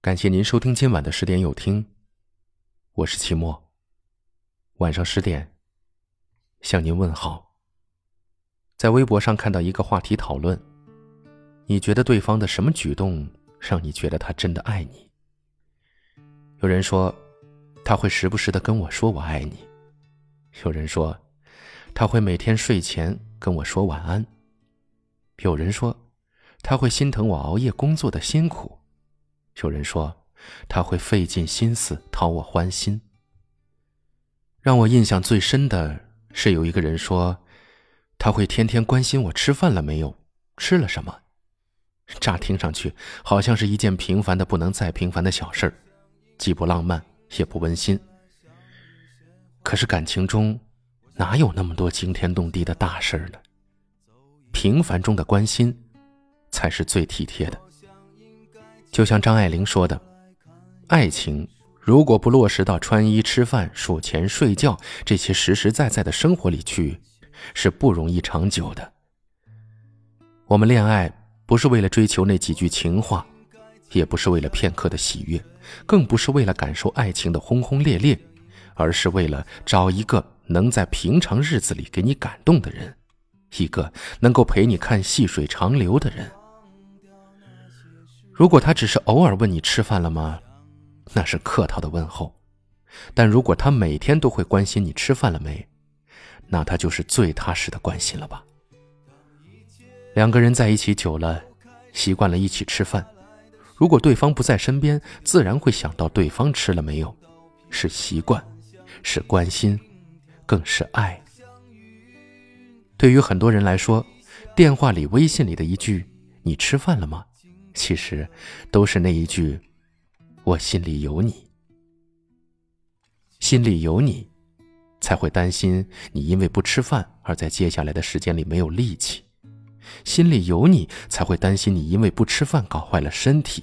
感谢您收听今晚的十点有听，我是齐墨。晚上十点，向您问好。在微博上看到一个话题讨论：你觉得对方的什么举动让你觉得他真的爱你？有人说他会时不时的跟我说我爱你，有人说他会每天睡前跟我说晚安，有人说他会心疼我熬夜工作的辛苦。有人说，他会费尽心思讨我欢心。让我印象最深的是，有一个人说，他会天天关心我吃饭了没有，吃了什么。乍听上去好像是一件平凡的不能再平凡的小事儿，既不浪漫也不温馨。可是感情中，哪有那么多惊天动地的大事儿呢？平凡中的关心，才是最体贴的。就像张爱玲说的：“爱情如果不落实到穿衣、吃饭、数钱、睡觉这些实实在在的生活里去，是不容易长久的。我们恋爱不是为了追求那几句情话，也不是为了片刻的喜悦，更不是为了感受爱情的轰轰烈烈，而是为了找一个能在平常日子里给你感动的人，一个能够陪你看细水长流的人。”如果他只是偶尔问你吃饭了吗，那是客套的问候；但如果他每天都会关心你吃饭了没，那他就是最踏实的关心了吧。两个人在一起久了，习惯了一起吃饭，如果对方不在身边，自然会想到对方吃了没有，是习惯，是关心，更是爱。对于很多人来说，电话里、微信里的一句“你吃饭了吗”。其实，都是那一句“我心里有你”，心里有你，才会担心你因为不吃饭而在接下来的时间里没有力气；心里有你，才会担心你因为不吃饭搞坏了身体；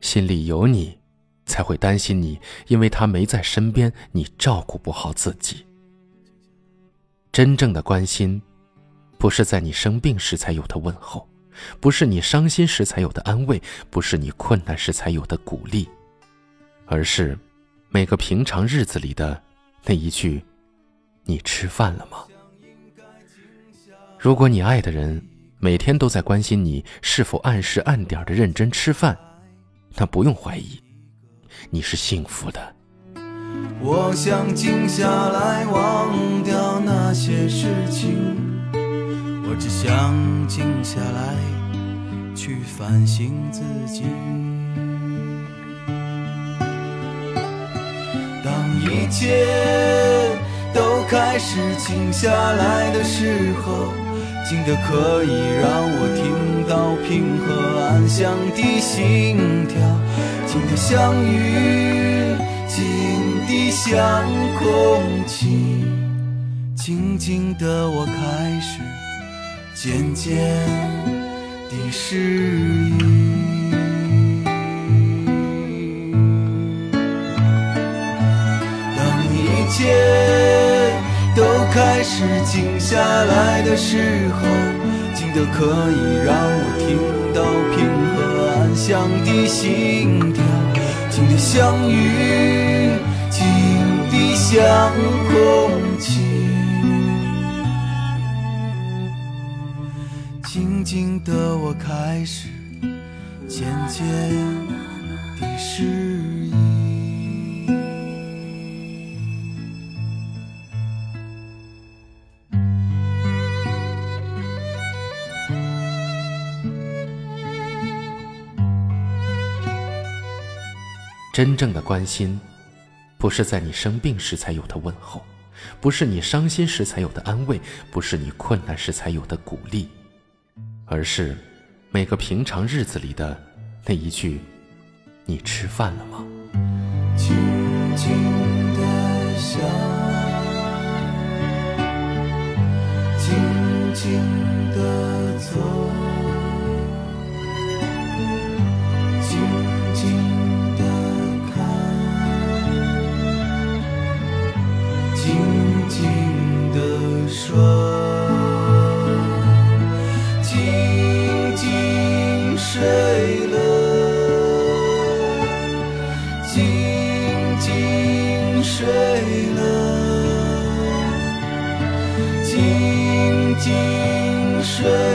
心里有你，才会担心你因为他没在身边，你照顾不好自己。真正的关心，不是在你生病时才有的问候。不是你伤心时才有的安慰，不是你困难时才有的鼓励，而是每个平常日子里的那一句：“你吃饭了吗？”如果你爱的人每天都在关心你是否按时按点的认真吃饭，那不用怀疑，你是幸福的。我想静下来，忘掉那些事情。我只想静下来，去反省自己。当一切都开始静下来的时候，静的可以让我听到平和安详的心跳，静的像雨，静的像空气，静静的我开始。渐渐的适应。当一切都开始静下来的时候，静的可以让我听到平和安详的心跳，静的像雨，静的像空气。静的我开始渐渐的适应。真正的关心，不是在你生病时才有的问候，不是你伤心时才有的安慰，不是你困难时才有的鼓励。而是每个平常日子里的那一句：“你吃饭了吗？”静静的想，静静的走，静静的看，静静的说。静水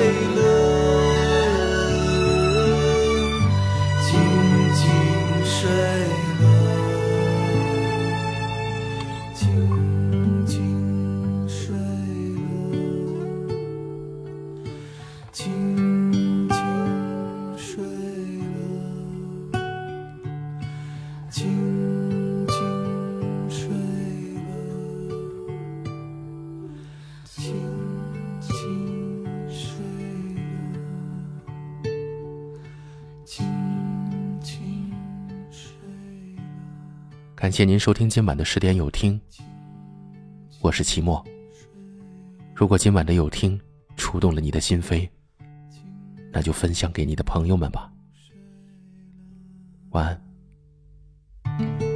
感谢您收听今晚的十点有听，我是齐墨。如果今晚的有听触动了你的心扉，那就分享给你的朋友们吧。晚安。